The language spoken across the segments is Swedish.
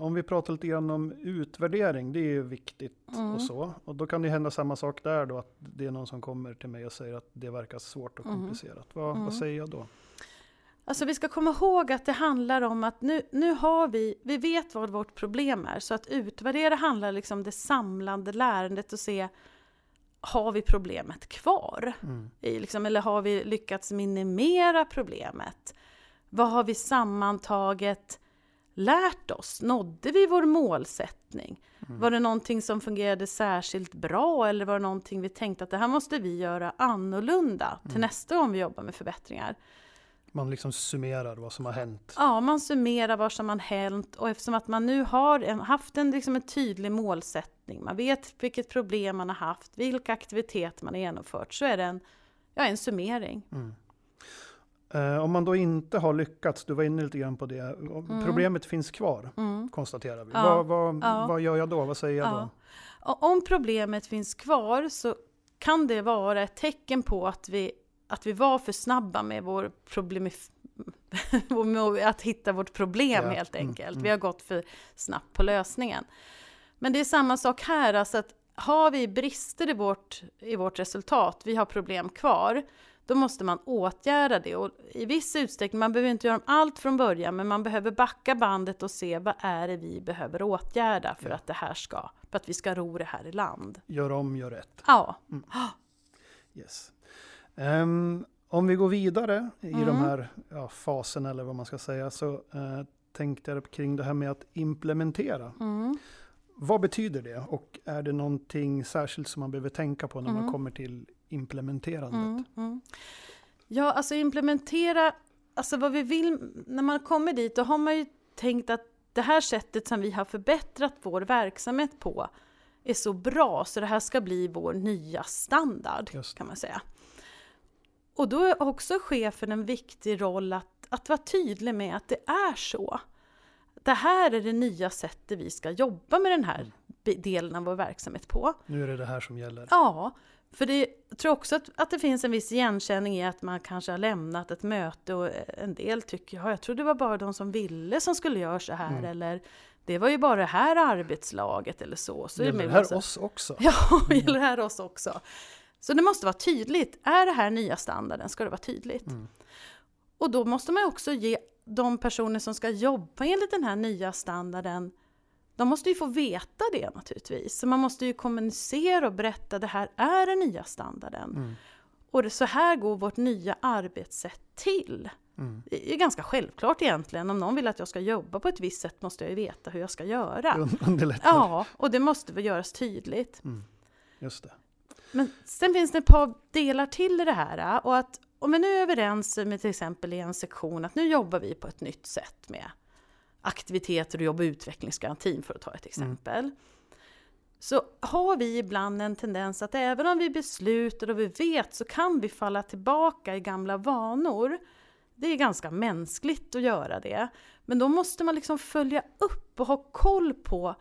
Om vi pratar lite grann om utvärdering, det är ju viktigt Mm. och så. Och då kan det hända samma sak där då, att det är någon som kommer till mig och säger att det verkar svårt och Mm. komplicerat. Vad, Mm. vad säger jag då? Alltså vi ska komma ihåg att det handlar om att nu, nu har vi, vi vet vad vårt problem är. Så att utvärdera handlar liksom om det samlande lärandet och se, har vi problemet kvar? Mm. I liksom, eller har vi lyckats minimera problemet? Vad har vi sammantaget lärt oss? Nådde vi vår målsättning? Mm. Var det någonting som fungerade särskilt bra eller var det någonting vi tänkte att det här måste vi göra annorlunda till Mm. nästa gång vi jobbar med förbättringar? Man liksom summerar vad som har hänt. Ja, man summerar vad som har hänt och eftersom att man nu har en, haft en, liksom en tydlig målsättning, man vet vilket problem man har haft, vilka aktiviteter man har genomfört, så är det en, ja, en summering. Mm. Eh, om man då inte har lyckats, du var inne lite grann på det, Mm. problemet finns kvar, Mm. konstaterar vi. Ja. Vad, vad, Ja. vad gör jag då? Vad säger jag Ja. då? Om problemet finns kvar så kan det vara ett tecken på att vi, att vi var för snabba med vår problem, att hitta vårt problem Ja, helt mm, enkelt. mm. Vi har gått för snabbt på lösningen. Men det är samma sak här, alltså att har vi brister i vårt, i vårt resultat, vi har problem kvar, då måste man åtgärda det. Och I viss utsträckning, man behöver inte göra allt från början, men man behöver backa bandet och se vad är det vi behöver åtgärda för Ja. att det här ska, för att vi ska ro det här i land. Gör om, gör rätt. Ja, Yes. Ehm, om vi går vidare i Mm. de här ja, faserna eller vad man ska säga så eh, tänkte jag kring det här med att implementera. mm. Vad betyder det och är det någonting särskilt som man behöver tänka på när man Mm. kommer till implementerandet? Mm, mm. Ja, alltså implementera, alltså vad vi vill, när man kommer dit, då har man ju tänkt att det här sättet som vi har förbättrat vår verksamhet på är så bra så det här ska bli vår nya standard, kan man säga. Och då är också chefen en viktig roll att, att vara tydlig med att det är så. Det här är det nya sättet vi ska jobba med den här Mm. delen av vår verksamhet på. Nu är det det här som gäller. Ja, för det, jag tror också att, att det finns en viss igenkänning i att man kanske har lämnat ett möte och en del tycker ja, jag trodde det var bara de som ville som skulle göra så här Mm. eller det var ju bara det här arbetslaget eller så. så är gäller det här massa- oss också? Ja, gäller det här oss också? Så det måste vara tydligt. Är det här nya standarden ska det vara tydligt. Mm. Och då måste man också ge de personer som ska jobba enligt den här nya standarden, de måste ju få veta det naturligtvis. Så man måste ju kommunicera och berätta det här är den nya standarden. Mm. Och det, så här går vårt nya arbetssätt till. Mm. Det är ganska självklart egentligen. Om någon vill att jag ska jobba på ett visst sätt måste jag ju veta hur jag ska göra. Un- Underlättar. Ja, och det måste väl göras tydligt. Mm. Just det. Men sen finns det ett par delar till i det här. Och att om vi nu är överens med till exempel i en sektion att nu jobbar vi på ett nytt sätt med aktiviteter och jobb och utvecklingsgarantin för att ta ett exempel. Så har vi ibland en tendens att även om vi beslutar och vi vet så kan vi falla tillbaka i gamla vanor. Det är ganska mänskligt att göra det. Men då måste man liksom följa upp och ha koll på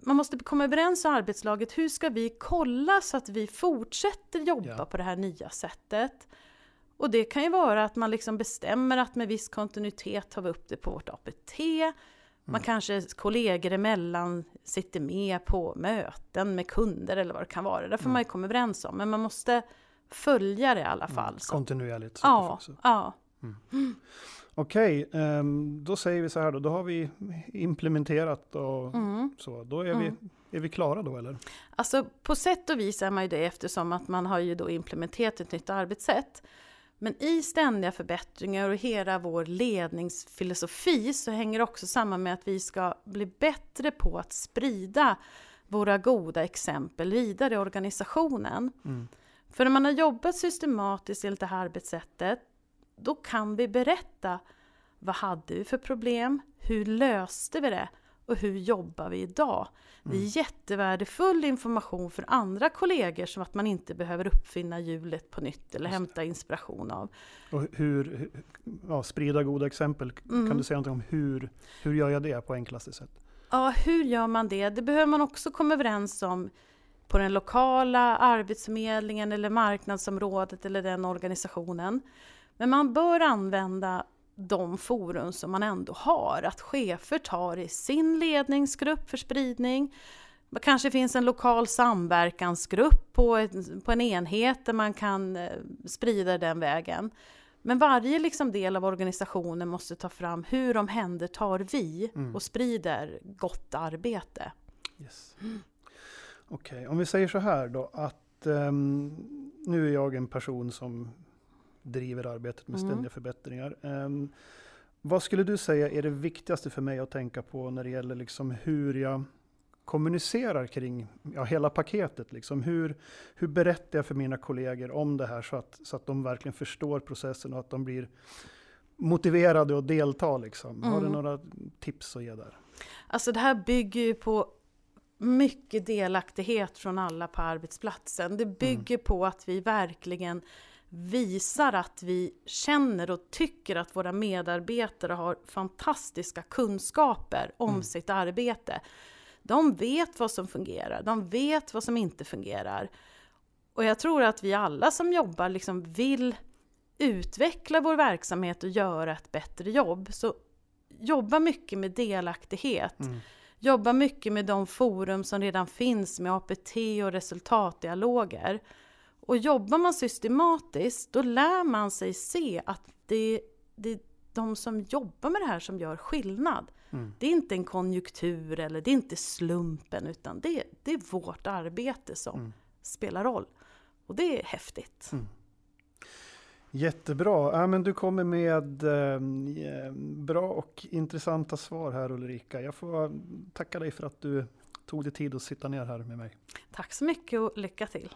man måste komma överens i arbetslaget. Hur ska vi kolla så att vi fortsätter jobba Ja. på det här nya sättet? Och det kan ju vara att man liksom bestämmer att med viss kontinuitet tar vi upp det på vårt APT. Man Mm. kanske kollegor emellan sitter med på möten med kunder eller vad det kan vara. Det får Mm. man ju komma överens om. Men man måste följa det i alla fall. Mm. Så. Kontinuerligt. så Ja, ja. Okej, ehm, då säger vi så här då. Då har vi implementerat och Mm. så. Då är, Mm. vi, är vi klara då eller? Alltså på sätt och vis är man ju det eftersom att man har ju då implementerat ett nytt arbetssätt. Men i ständiga förbättringar och hela vår ledningsfilosofi så hänger det också samman med att vi ska bli bättre på att sprida våra goda exempel vidare i organisationen. Mm. För när man har jobbat systematiskt enligt det här arbetssättet, då kan vi berätta vad hade vi för problem, hur löste vi det och hur jobbar vi idag? Det Mm. är jättevärdefull information för andra kollegor som att man inte behöver uppfinna hjulet på nytt eller hämta inspiration av. Och hur- ja, sprida goda exempel. Mm. Kan du säga något om hur, hur gör jag det på enklaste sätt? Ja, hur gör man det? Det behöver man också komma överens om på den lokala arbetsförmedlingen eller marknadsområdet eller den organisationen. Men man bör använda de forum som man ändå har. Att chefer tar i sin ledningsgrupp för spridning. Det kanske finns en lokal samverkansgrupp på, ett, på en enhet där man kan eh, sprida den vägen. Men varje liksom del av organisationen måste ta fram hur omhändertar vi mm. och sprider gott arbete. Yes. Mm. Okej, okay. om vi säger så här då att um, nu är jag en person som driver arbetet med mm. ständiga förbättringar. Um, vad skulle du säga är det viktigaste för mig att tänka på när det gäller liksom hur jag kommunicerar kring ja, hela paketet. Liksom. Hur, hur berättar jag för mina kollegor om det här så att, så att de verkligen förstår processen och att de blir motiverade att delta? Liksom. Mm. Har du mm. några tips att ge där? Alltså det här bygger ju på mycket delaktighet från alla på arbetsplatsen. Det bygger mm. på att vi verkligen visar att vi känner och tycker att våra medarbetare har fantastiska kunskaper om mm. sitt arbete. De vet vad som fungerar, de vet vad som inte fungerar. Och jag tror att vi alla som jobbar liksom vill utveckla vår verksamhet och göra ett bättre jobb. Så jobba mycket med delaktighet. Mm. Jobba mycket med de forum som redan finns med APT och resultatdialoger. Och jobbar man systematiskt, då lär man sig se att det, det är de som jobbar med det här som gör skillnad. Mm. Det är inte en konjunktur eller det är inte slumpen utan det, det är vårt arbete som mm. spelar roll. Och det är häftigt. Mm. Jättebra. Ja, men du kommer med eh, bra och intressanta svar här Ulrika. Jag får tacka dig för att du tog dig tid att sitta ner här med mig. Tack så mycket och lycka till.